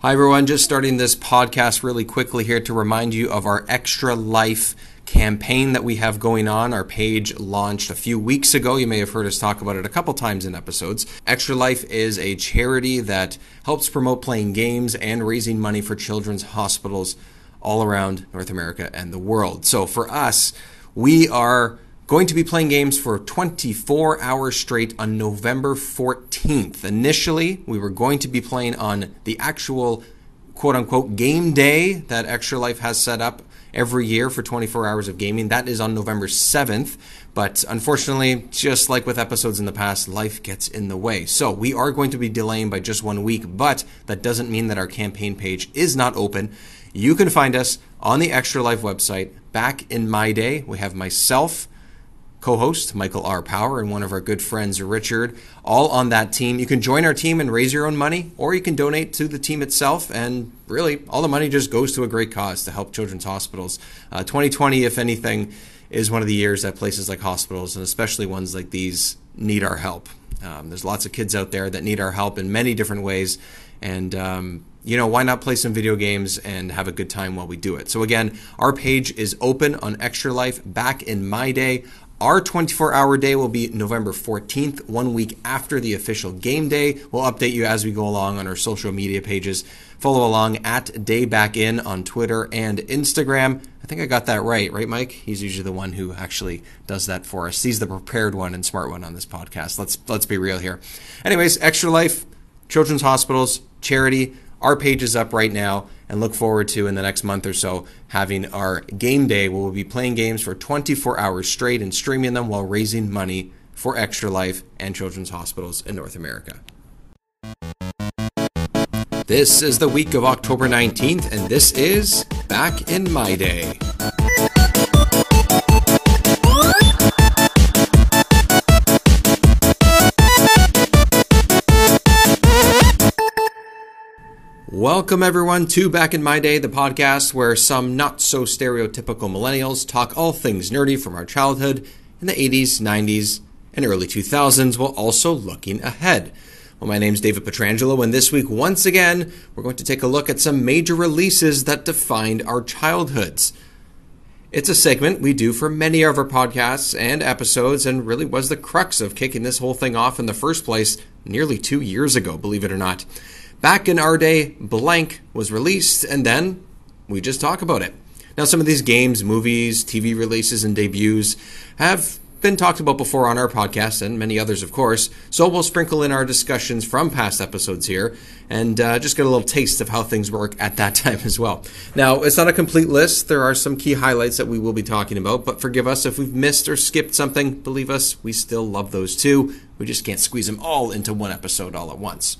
Hi, everyone. Just starting this podcast really quickly here to remind you of our Extra Life campaign that we have going on. Our page launched a few weeks ago. You may have heard us talk about it a couple times in episodes. Extra Life is a charity that helps promote playing games and raising money for children's hospitals all around North America and the world. So for us, we are going to be playing games for 24 hours straight on November 14th. Initially, we were going to be playing on the actual quote unquote game day that Extra Life has set up every year for 24 hours of gaming. That is on November 7th. But unfortunately, just like with episodes in the past, life gets in the way. So we are going to be delaying by just one week, but that doesn't mean that our campaign page is not open. You can find us on the Extra Life website. Back in my day, we have myself, co host, Michael R. Power, and one of our good friends, Richard, all on that team. You can join our team and raise your own money, or you can donate to the team itself. And really, all the money just goes to a great cause to help children's hospitals. Uh, 2020, if anything, is one of the years that places like hospitals, and especially ones like these, need our help. Um, there's lots of kids out there that need our help in many different ways. And, um, you know, why not play some video games and have a good time while we do it? So, again, our page is open on Extra Life back in my day. Our 24 hour day will be November 14th, one week after the official game day. We'll update you as we go along on our social media pages. Follow along at DayBackIn on Twitter and Instagram. I think I got that right, right, Mike? He's usually the one who actually does that for us. He's the prepared one and smart one on this podcast. Let's let's be real here. Anyways, Extra Life, Children's Hospitals, charity. Our page is up right now and look forward to in the next month or so having our game day where we'll be playing games for 24 hours straight and streaming them while raising money for Extra Life and children's hospitals in North America. This is the week of October 19th, and this is Back in My Day. Welcome, everyone, to Back in My Day, the podcast where some not so stereotypical millennials talk all things nerdy from our childhood in the 80s, 90s, and early 2000s while also looking ahead. Well, my name's David Petrangelo, and this week, once again, we're going to take a look at some major releases that defined our childhoods. It's a segment we do for many of our podcasts and episodes, and really was the crux of kicking this whole thing off in the first place nearly two years ago, believe it or not. Back in our day, blank was released, and then we just talk about it. Now, some of these games, movies, TV releases, and debuts have been talked about before on our podcast and many others, of course. So we'll sprinkle in our discussions from past episodes here and uh, just get a little taste of how things work at that time as well. Now, it's not a complete list. There are some key highlights that we will be talking about, but forgive us if we've missed or skipped something. Believe us, we still love those too. We just can't squeeze them all into one episode all at once.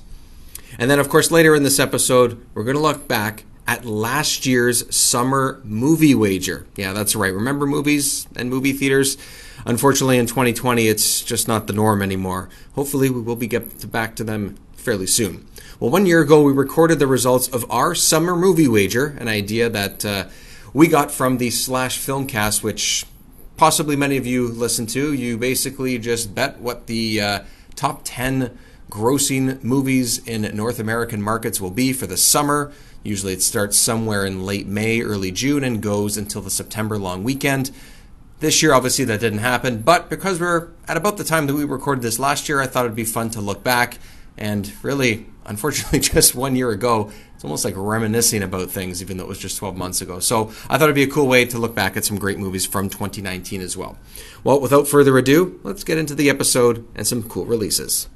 And then, of course, later in this episode, we're going to look back at last year's summer movie wager. Yeah, that's right. Remember movies and movie theaters? Unfortunately, in 2020, it's just not the norm anymore. Hopefully, we will be get back to them fairly soon. Well, one year ago, we recorded the results of our summer movie wager, an idea that uh, we got from the Slash Filmcast, which possibly many of you listen to. You basically just bet what the uh, top 10 grossing movies in North American markets will be for the summer. Usually it starts somewhere in late May, early June, and goes until the September long weekend. This year, obviously, that didn't happen, but because we're at about the time that we recorded this last year, I thought it'd be fun to look back. And really, unfortunately, just one year ago, it's almost like reminiscing about things, even though it was just 12 months ago. So I thought it'd be a cool way to look back at some great movies from 2019 as well. Well, without further ado, let's get into the episode and some cool releases.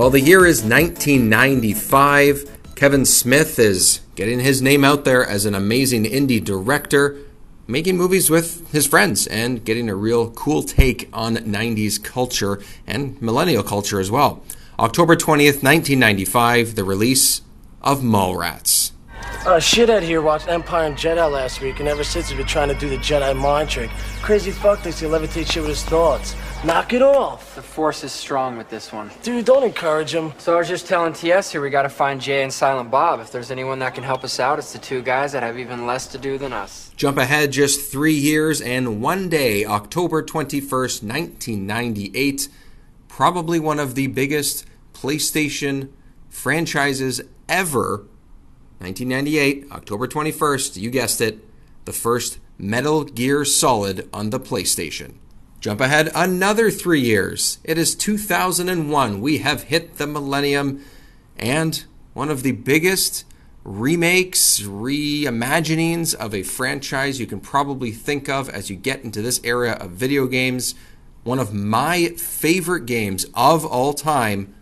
Well, the year is 1995. Kevin Smith is getting his name out there as an amazing indie director, making movies with his friends and getting a real cool take on 90s culture and millennial culture as well. October 20th, 1995, the release of Mallrats. Uh, shithead here watched Empire and Jedi last week, and ever since he's been trying to do the Jedi mind trick. Crazy fuck thinks he'll levitate shit with his thoughts. Knock it off. The force is strong with this one. Dude, don't encourage him. So I was just telling TS here we gotta find Jay and Silent Bob. If there's anyone that can help us out, it's the two guys that have even less to do than us. Jump ahead just three years and one day, October 21st, 1998. Probably one of the biggest PlayStation franchises ever. 1998, October 21st, you guessed it, the first Metal Gear Solid on the PlayStation. Jump ahead another three years. It is 2001. We have hit the millennium, and one of the biggest remakes, reimaginings of a franchise you can probably think of as you get into this era of video games. One of my favorite games of all time,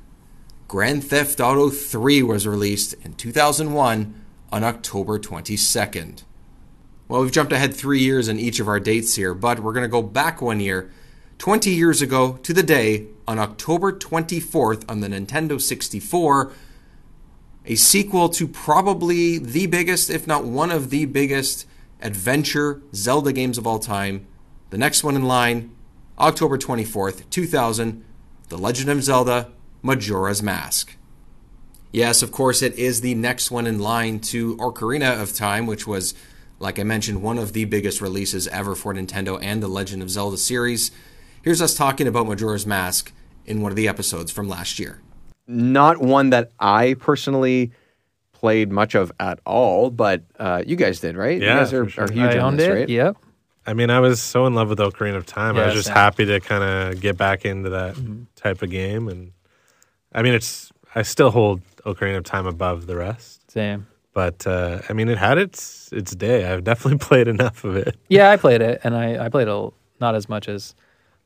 Grand Theft Auto 3, was released in 2001 on October 22nd. Well, we've jumped ahead three years in each of our dates here, but we're going to go back one year, 20 years ago to the day, on October 24th on the Nintendo 64, a sequel to probably the biggest, if not one of the biggest, adventure Zelda games of all time. The next one in line, October 24th, 2000, The Legend of Zelda Majora's Mask. Yes, of course, it is the next one in line to Ocarina of Time, which was like I mentioned, one of the biggest releases ever for Nintendo and the Legend of Zelda series. Here's us talking about Majora's Mask in one of the episodes from last year. Not one that I personally played much of at all, but uh, you guys did, right? Yeah, you guys are, for sure. are huge I on this, it. right? Yep. I mean, I was so in love with Ocarina of Time. I was just same. happy to kind of get back into that Mm-hmm. type of game. And I mean, it's I still hold Ocarina of Time above the rest. Same. But uh, I mean, it had its its day. I've definitely played enough of it. Yeah, I played it, and I, I played it not as much as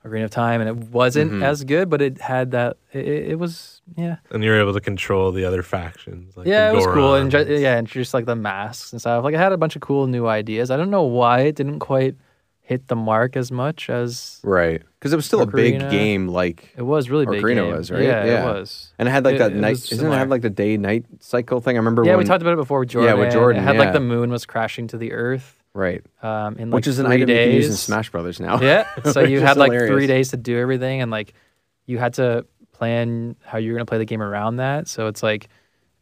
Ocarina of Time, and it wasn't Mm-hmm. as good, but it had that. It, it was yeah, And you were able to control the other factions. Like yeah, it was cool, and ju- yeah, and just like the masks and stuff. Like it had a bunch of cool new ideas. I don't know why it didn't quite hit the mark as much as Right. Because it was still a big game, like, it was. Really big. Ocarina game. was, right? Yeah, Yeah. it was. and it had like It- that it night. Isn't it have like the day night cycle thing? I remember Yeah, when, we talked about it before with Jordan. Yeah, with Jordan, It had yeah. like the moon was crashing to the earth. right, Um, in like which is an item days. you can use in Smash Brothers now. Yeah. So you had like hilarious. three days to do everything, and like you had to plan how you were gonna play the game around that. So it's like,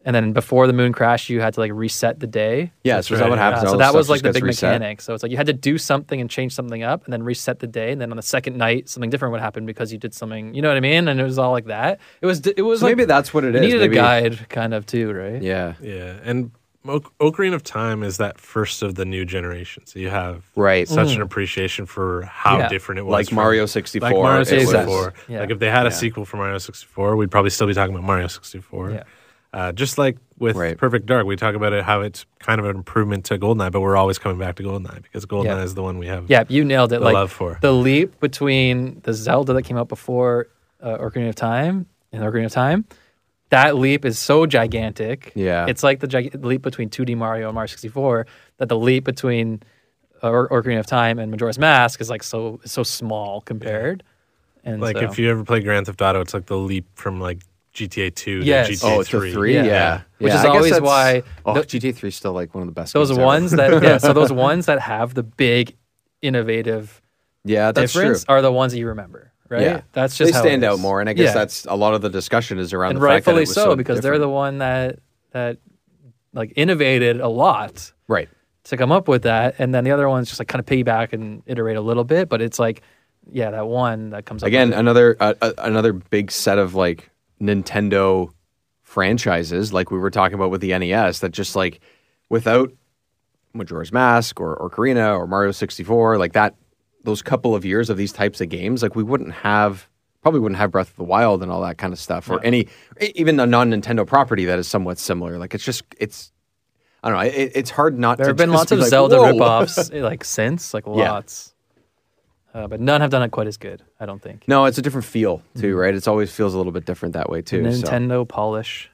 and then before the moon crashed, you had to like reset the day. Yeah, That's so is that right, what happens? All so that was like the big reset? mechanic. So it's like you had to do something and change something up, and then reset the day, and then on the second night, something different would happen because you did something. You know what I mean? And it was all like that. It was. It was So like maybe that's what it you is. needed maybe- a guide, kind of too, right? Yeah. Yeah, and o- Ocarina of Time is that first of the new generation. So you have Right. such an mm-hmm. appreciation for how Yeah. different it was. Like from- Mario 64. like Mario 64. Yeah. Like if they had a Yeah. sequel for Mario 64, we'd probably still be talking about Mario 64. Yeah. Uh, just like with Right. Perfect Dark, we talk about it how it's kind of an improvement to Goldeneye, but we're always coming back to Goldeneye because Goldeneye Yeah. is the one we have. Yeah, you nailed it. The like love for. the leap between the Zelda that came out before uh, Ocarina of Time and Ocarina of Time. That leap is so gigantic. Yeah. it's like the gig- leap between 2D Mario and Mario 64. That the leap between uh, Or- Ocarina of Time and Majora's Mask is like so so small compared. And Like so, if you ever play Grand Theft Auto, it's like the leap from like GTA 2 Yes. to GTA Oh, it's 3. a three. Yeah. Yeah. Which Yeah, is I guess always why Oh, the- GTA 3 is still like one of the best. those games ever. ones that yeah, so those ones that have the big innovative yeah, that's difference true. are the ones that you remember, right? Yeah. That's just they how it stand out more, and I guess Yeah. that's a lot of the discussion is around and the fact that it rightfully was so, so because they're the one that that like innovated a lot right. to come up with that, and then the other ones just like kind of piggyback and iterate a little bit, but it's like yeah, that one that comes up Again, another uh, uh, another big set of like Nintendo franchises, like we were talking about with the NES, that just like without Majora's Mask or Ocarina or Mario 64, like that, those couple of years of these types of games, like we wouldn't have probably wouldn't have Breath of the Wild and all that kind of stuff, or any even a non Nintendo property that is somewhat similar. Like it's just it's I don't know. It, it's hard not. To. There to have been lots of like, Zelda "Whoa." ripoffs eh, like since like Yeah. lots, uh, but none have done it quite as good. I don't think. No, it's a different feel too, right? It always feels a little bit different that way too. so. Nintendo polish.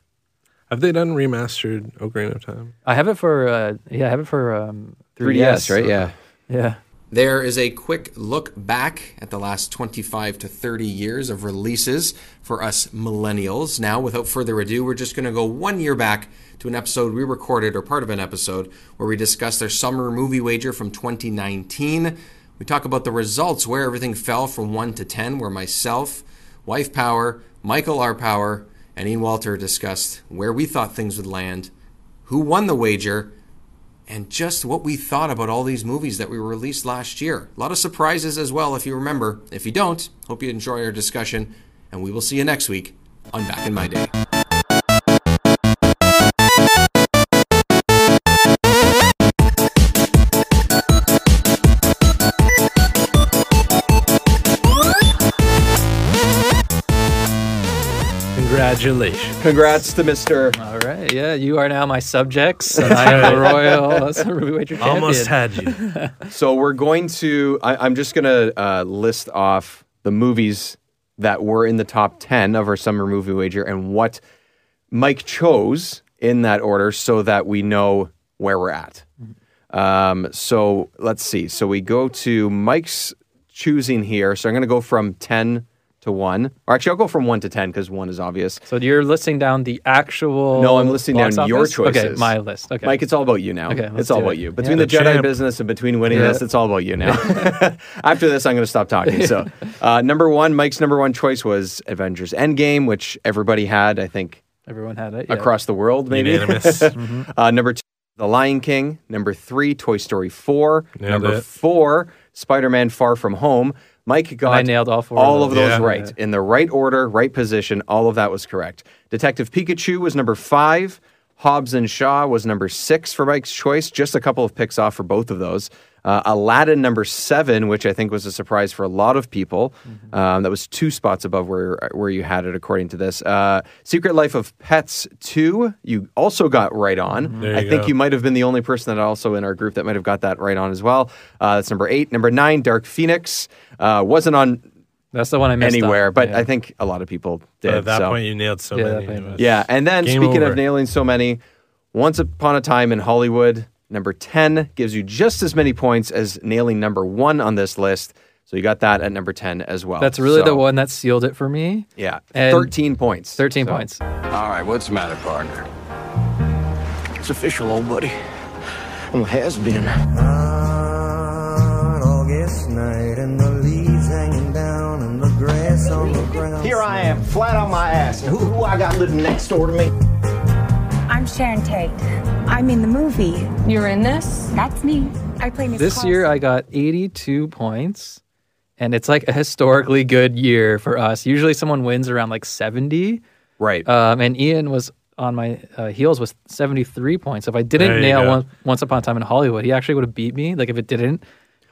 Have they done remastered Ocarina of Time? I have it for uh, yeah, I have it for um, 3DS, right? Yeah. Yeah. There is a quick look back at the last 25 to 30 years of releases for us millennials. Now, without further ado, we're just going to go one year back to an episode we recorded, or part of an episode, where we discussed our summer movie wager from 2019. We talk about the results, where everything fell from 1 to 10, where myself, Wife Power, Michael R. Power, and Ian Walter discussed where we thought things would land, who won the wager, and just what we thought about all these movies that we released last year. A lot of surprises as well, if you remember. If you don't, hope you enjoy our discussion, and we will see you next week on Back in My Day. Congratulations. Congrats to Mr. All right, yeah, you are now my subjects, and I am the royal that's a Ruby Wager champion. Almost had you. So we're going to. I, I'm just going to uh, list off the movies that were in the top ten of our summer movie wager and what Mike chose in that order, so that we know where we're at. Um, so let's see. So we go to Mike's choosing here. So I'm going to go from ten to one, or actually, I'll go from one to ten because one is obvious. So you're listing down the actual. No, I'm listing box down your office? Okay, choices. my list. Okay, Mike, it's all about you now. Okay, it's all about it. you. Between Yeah. the The Jedi business and between winning Yeah. this, it's all about you now. After this, I'm going to stop talking. So, uh, number one, Mike's number one choice was Avengers Endgame, which everybody had, I think, everyone had it yeah. across the world, maybe. Unanimous. uh, number two, The Lion King. Number three, Toy Story 4. Nailed number it. four, Spider Man Far From Home. Mike got I nailed all four. all of those Yeah. right in the right order, right position. All of that was correct. Detective Pikachu was number five. Hobbs and Shaw was number six for Mike's choice. Just a couple of picks off for both of those. Uh, Aladdin number seven, which I think was a surprise for a lot of people. Mm-hmm. Um, that was two spots above where where you had it, according to this. Uh, Secret Life of Pets two, you also got right on. Mm-hmm. I you think you might have been the only person that also in our group that might have got that right on as well. Uh, that's number eight. Number nine, Dark Phoenix uh, wasn't on That's the one I missed. on. anywhere, but Yeah. I think a lot of people did. But at that so. point, you nailed so Yeah, many. point It was- was- yeah, and then Game speaking over. of nailing so many, Once Upon a Time in Hollywood, number 10, gives you just as many points as nailing number one on this list. So you got that at number 10 as well. That's really the one that sealed it for me. Yeah, And 13 points. 13 So- points. All right, what's the matter, partner? It's official, old buddy. Well, it has been. On night and the leaves hanging down and the grass on the ground. Here I am, flat on my ass. And who, who I got living next door to me? I'm Sharon Tate. I'm in the movie. You're in this? That's me. I play Miss This year I got 82 points, and it's like a historically good year for us. Usually someone wins around like 70. Right. Um, and Ian was on my uh, heels with 73 points. If I didn't nail go. one, Once Upon a Time in Hollywood, he actually would have beat me. Like if it didn't,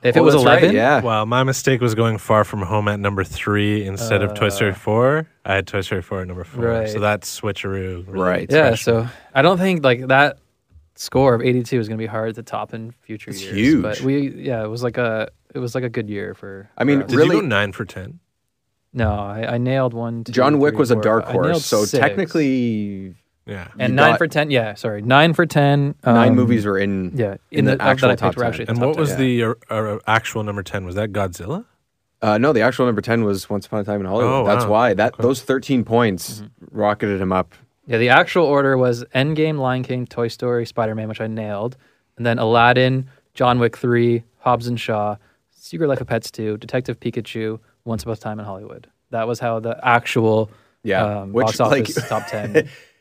if it Oh, was that's right, 11, yeah. Well, my mistake was going far from home at number three instead of Toy Story 4. I had Toy Story 4 at number four. Uh. Right. So that's switcheroo. really Right. yeah. special. So I don't think like that score of 82 is going to be hard to top in future It's years. huge. But we, yeah, it was like a, it was like a good year for. I mean, for. Did really- you go 9 for 10? no, I, I nailed one. Two, John Wick three, was a dark five. I nailed horse. So six. technically, yeah. And You nine got- for ten. Yeah, sorry, nine for ten. Nine um, movies were in Yeah, in, the, that actual I top picked 10. And what ten. was the uh, uh, actual number 10? Was that Godzilla? Uh, no, the actual number ten was Once Upon a Time in Hollywood. Oh, That's wow. why that those thirteen points mm-hmm. rocketed him up. Yeah, the actual order was Endgame, Lion King, Toy Story, Spider Man, which I nailed, and then Aladdin, John Wick 3, Hobbs and Shaw, Secret Life of Pets 2, Detective Pikachu, Once Upon a Time in Hollywood. That was how the actual Yeah, um, which, box office like- top 10.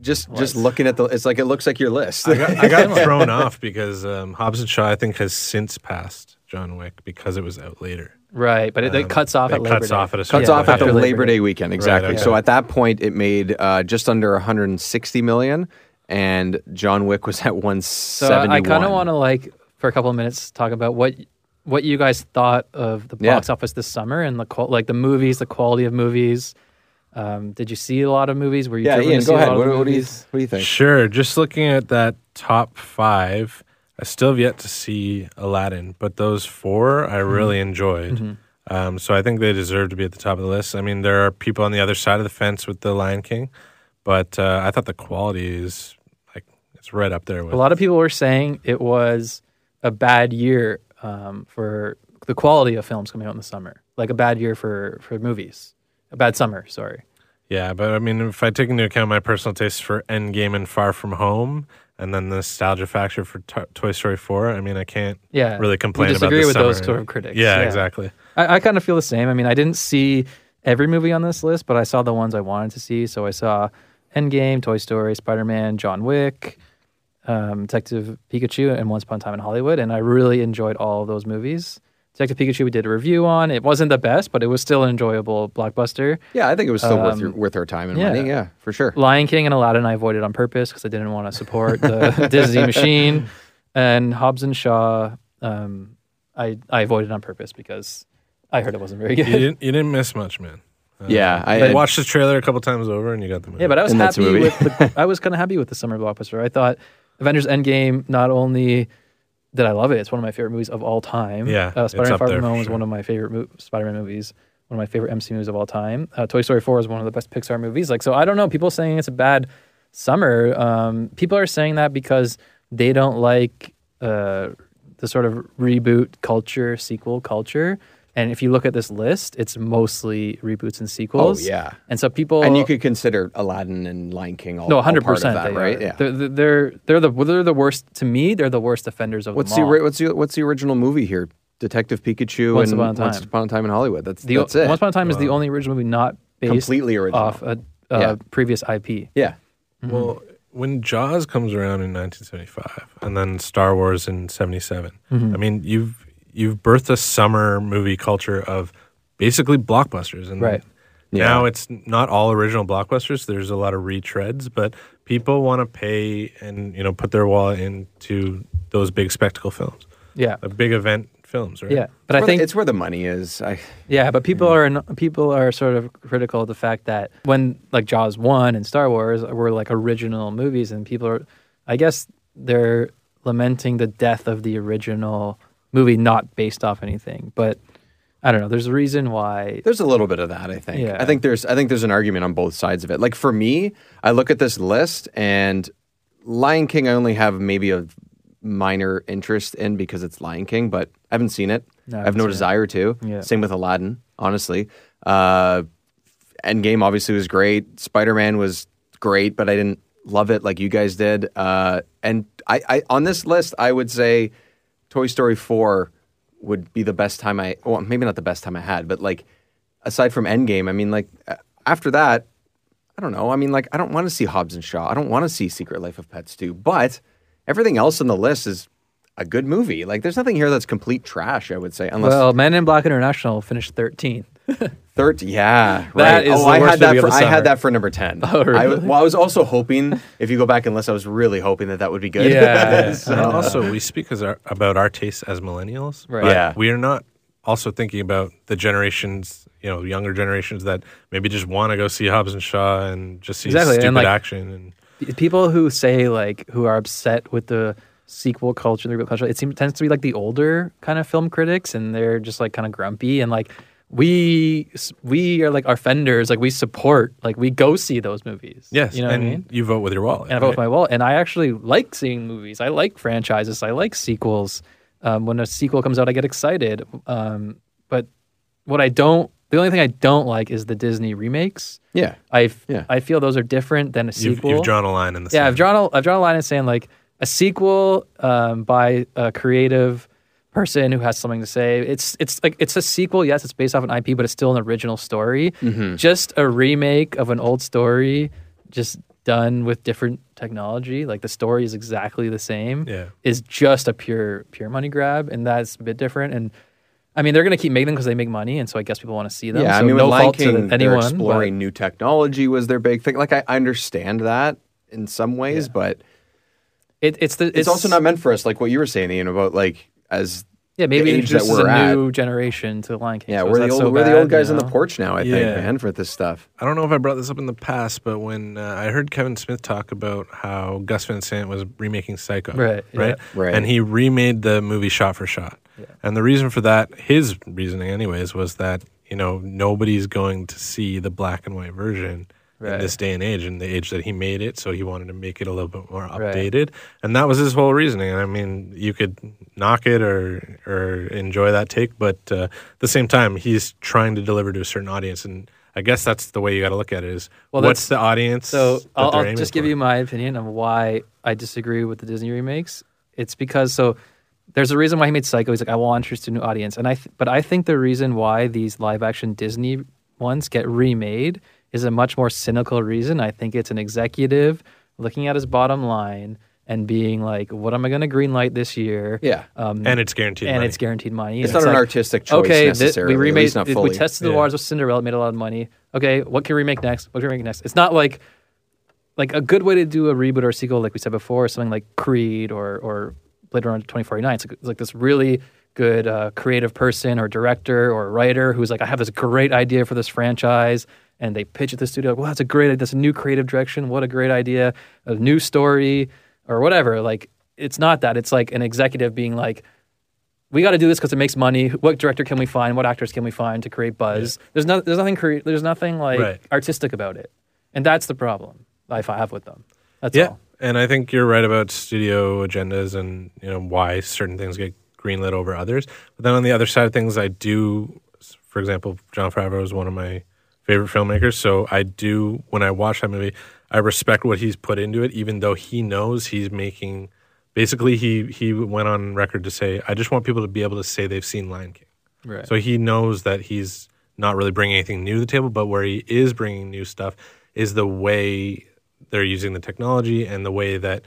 just just looking at the it's like it looks like your list. I got, I got thrown off because um, Hobbs and Shaw I think has since passed John Wick because it was out later. Right, but it, um, it cuts off it at Labor cuts Day. off at a cuts yeah, off after Labor, Labor Day. Day weekend exactly. Right, okay. So at that point, it made uh, just under 160 million, and John Wick was at 171. So I kind of want to like for a couple of minutes talk about what what you guys thought of the box yeah. office this summer and the like the movies, the quality of movies. Um, did you see a lot of movies? Were you Yeah, Ian, to see go a ahead. lot What, of what do you what do you think? Sure. Just looking at that top five, I still have yet to see Aladdin, but those four I Mm-hmm. really enjoyed. Um, so I think they deserve to be at the top of the list. I mean, there are people on the other side of the fence with The Lion King, but uh, I thought the quality is like it's right up there with A lot of people were saying it was a bad year um, for the quality of films coming out in the summer, like a bad year for for movies, a bad summer. Sorry. Yeah, but I mean, if I take into account my personal taste for Endgame and Far From Home, and then the nostalgia factor for to- Toy Story 4, I mean, I can't Yeah, really complain about disagree the with those summer. sort of critics. Yeah, Yeah. exactly. I, I kind of feel the same. I mean, I didn't see every movie on this list, but I saw the ones I wanted to see. So I saw Endgame, Toy Story, Spider Man, John Wick, um, Detective Pikachu, and Once Upon a Time in Hollywood. And I really enjoyed all of those movies. Detective Pikachu, we did a review on. It wasn't the best, but it was still an enjoyable blockbuster. Yeah, I think it was still worth Um, your, worth our time and yeah. money. Yeah, for sure. Lion King and Aladdin I avoided on purpose because I didn't want to support the Disney machine. And Hobbs and Shaw, um, I I avoided on purpose because I heard it wasn't very You good. didn't, you didn't miss much, man. Uh, Yeah, I- I watched the trailer a couple times over, and you got the movie. Yeah, but I was And happy with the, I was kind of happy with the summer blockbuster. I thought Avengers Endgame not only did I love it, it's one of my favorite movies of all time. Yeah, uh, Spider-Man: Far From Home was sure. one of my favorite mo- Spider-Man movies. One of my favorite MC movies of all time. Uh, Toy Story 4 is one of the best Pixar movies. Like, so I don't know. People saying it's a bad summer. Um, people are saying that because they don't like uh, the sort of reboot culture, sequel culture. And if you look at this list, it's mostly reboots and sequels. Oh yeah, And so people and you could consider Aladdin and Lion King all no, hundred percent. that, right? are. Yeah. they're, they're they're the they're the worst to me. They're the worst offenders of What's them the all. what's the what's the original movie here? Detective Pikachu Once and Upon a Time. Once Upon a Time in Hollywood. That's the, that's it. Once Upon a Time is the only original movie not based Completely original. off a, a Yeah. previous IP. yeah. Mm-hmm. Well, when Jaws comes around in 1975, and then Star Wars in '77, mm-hmm. I mean, you've you've birthed a summer movie culture of basically blockbusters, and Right. now Yeah. it's not all original blockbusters. There's a lot of retreads, but people want to pay and you know put their wallet into those big spectacle films, Yeah, the big event films, right? yeah. But It's I think the, it's where the money is. I yeah, but people are n- people are sort of critical of the fact that when like Jaws one and Star Wars were like original movies, and people are, I guess they're lamenting the death of the original movie, not based off anything. But I don't know. There's a reason why There's a little bit of that, I think. Yeah. I think there's I think there's an argument on both sides of it. Like for me, I look at this list and Lion King I only have maybe a minor interest in because it's Lion King, but I haven't seen it. No, I I have no seen it. desire to. Yeah. Same with Aladdin, honestly. Uh Endgame obviously was great. Spider-Man was great, but I didn't love it like you guys did. Uh and I, I on this list I would say Toy Story 4 would be the best time I well maybe not the best time I had, but like aside from Endgame, I mean like after that I don't know. I mean like I don't want to see Hobbs and Shaw. I don't want to see Secret Life of Pets 2, but everything else on the list is a good movie. Like there's nothing here that's complete trash, I would say. Unless well, Men in Black International finished 13th. Third, yeah, right. That is oh, the I worst had that. For, I had that for number ten. Oh, I, well, I was also hoping if you go back and listen, I was really hoping that that would be good. Yeah. So- And also, we speak as our, about our tastes as millennials, Right. but Yeah. we are not also thinking about the generations, you know, younger generations that maybe just want to go see Hobbs and Shaw and just see Exactly, and, stupid like, action. And people who say like who are upset with the sequel culture, the reboot culture, it seems tends to be like the older kind of film critics, and they're just like kind of grumpy and like we we are like our fenders, like we support, like we go see those movies. yes, you know and what I mean. you vote with your wallet. And I vote with my wallet, and I actually like seeing movies. I like franchises. I like sequels. Um, when a sequel comes out, I get excited. Um, but what I don't, the only thing I don't like is the Disney remakes. yeah, I Yeah. I feel those are different than a You've, sequel. you've drawn a line in the Yeah, sand. I've drawn a, I've drawn a line in saying like a sequel um, by a creative person who has something to say. It's it's like it's a sequel. Yes, it's based off an IP, but it's still an original story. Mm-hmm. Just a remake of an old story, just done with different technology. Like the story is exactly the same. Yeah. is just a pure pure money grab, and that's a bit different. And I mean, they're going to keep making them because they make money, and so I guess people want to see them. yeah. So I mean, no with Lion fault King, to they're but- exploring new technology was their big thing. Like I, I understand that in some ways, but It, it's the it's, also not meant for us. Like what you were saying, Ian, about like as Yeah, maybe the age that we're a at. new generation to Lion King. Yeah, so we're the that old so we're the old guys you on the porch now. I think, Yeah. man, for this stuff. I don't know if I brought this up in the past, but when uh, I heard Kevin Smith talk about how Gus Van Sant was remaking Psycho, Right, yeah. right, Right. and he remade the movie shot for shot, and the reason for that, his reasoning, anyways, was that you know nobody's going to see the black and white version Right. in this day and age, in the age that he made it, so he wanted to make it a little bit more Right. updated, and that was his whole reasoning. And I mean, you could knock it or or enjoy that take, but uh, at the same time, he's trying to deliver to a certain audience, and I guess that's the way you got to look at it. Is Well, what's the audience? So I'll, I'll just give for? you my opinion of why I disagree with the Disney remakes. It's because so there's a reason why he made Psycho. He's like, I want to introduce a new audience, and I th- but I think the reason why these live action Disney ones get remade is a much more cynical reason. I think it's an executive looking at his bottom line and being like, what am I going to greenlight this year? Yeah. Um, and it's guaranteed. and money. it's guaranteed money. It's And not an artistic choice okay, thi- necessarily, we at remade, least not we tested the Yeah. waters with Cinderella, It made a lot of money. Okay, what can we remake next? What can we remake next? It's not like like a good way to do a reboot or sequel, like we said before, is something like Creed or or Blade Runner 2049. It's like, it's like this really good uh, creative person or director or writer who's like, I have this great idea for this franchise, and they pitch it to the studio. Like, well, that's a great, that's a new creative direction. What a great idea, a new story or whatever. Like, it's not that. It's like an executive being like, we got to do this because it makes money. What director can we find? What actors can we find to create buzz? There's no, there's nothing, cre- there's nothing like Right. artistic about it, and that's the problem I have with them. That's yeah, all. and I think you're right about studio agendas and you know why certain things get greenlit over others. But then on the other side of things, I do, for example, Jon Favreau is one of my favorite filmmakers. So I do when I watch that movie, I respect what he's put into it, even though he knows he's making. Basically, he he went on record to say, "I just want people to be able to say they've seen Lion King." Right. So he knows that he's not really bringing anything new to the table, but where he is bringing new stuff is the way they're using the technology and the way that,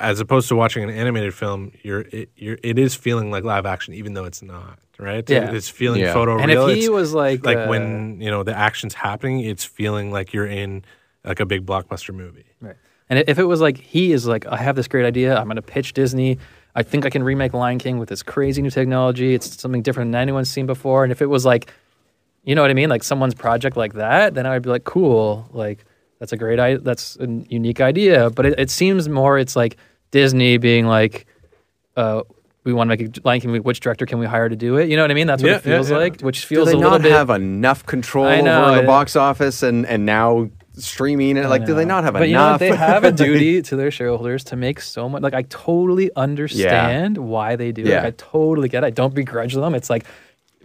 as opposed to watching an animated film, you're it, you're it is feeling like live action, even though it's not. Right? Yeah. It's feeling Yeah. photoreal. And if he It's was like, like uh, when you know the action's happening, it's feeling like you're in like a big blockbuster movie. Right. And if it was like he is like, I have this great idea, I'm going to pitch Disney. I think I can remake Lion King with this crazy new technology. It's something different than anyone's seen before. And if it was like, you know what I mean, like someone's project like that, then I would be like, cool, like that's a great idea. That's a unique idea. But it, it seems more, it's like Disney being like, uh, we want to make a Lion King. Which director can we hire to do it? You know what I mean? That's what Yeah, it feels yeah, yeah. like. Which Do feels they a little not bit. have enough control know, over the box office and, and now streaming it? Like, do they not have but you know enough? what? They have a duty to their shareholders to make so much. Like I totally understand why they do it. Yeah. Like, I totally get it. I don't begrudge them. It's like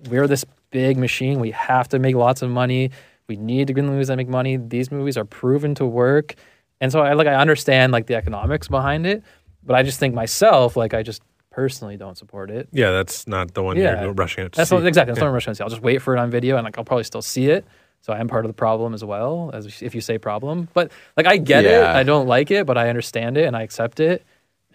we're this big machine. We have to make lots of money. We need to get movies that make money. These movies are proven to work. And so I like I understand like the economics behind it, but I just think myself, like I just personally don't support it. Yeah, that's not the one Yeah. you're rushing out to That's see. not, exactly. That's Yeah. what I'm rushing to see. I'll just wait for it on video, and like I'll probably still see it. So I am part of the problem as well, as if you say problem. But like I get it. I don't like it, but I understand it and I accept it.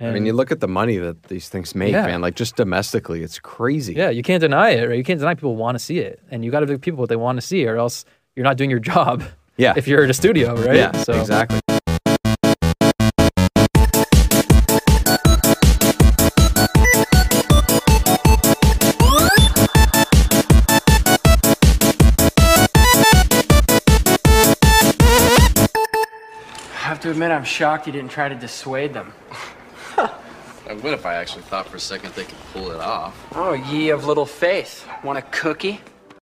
And I mean, you look at the money that these things make, Yeah. man. Like, just domestically, it's crazy. yeah, you can't deny it, right? You can't deny people want to see it, and you got to give people what they want to see, or else you're not doing your job. Yeah. If you're at a studio, right? Yeah, So exactly. To admit, I'm shocked you didn't try to dissuade them. I would if I actually thought for a second they could pull it off. Oh, ye of little faith. Want a cookie?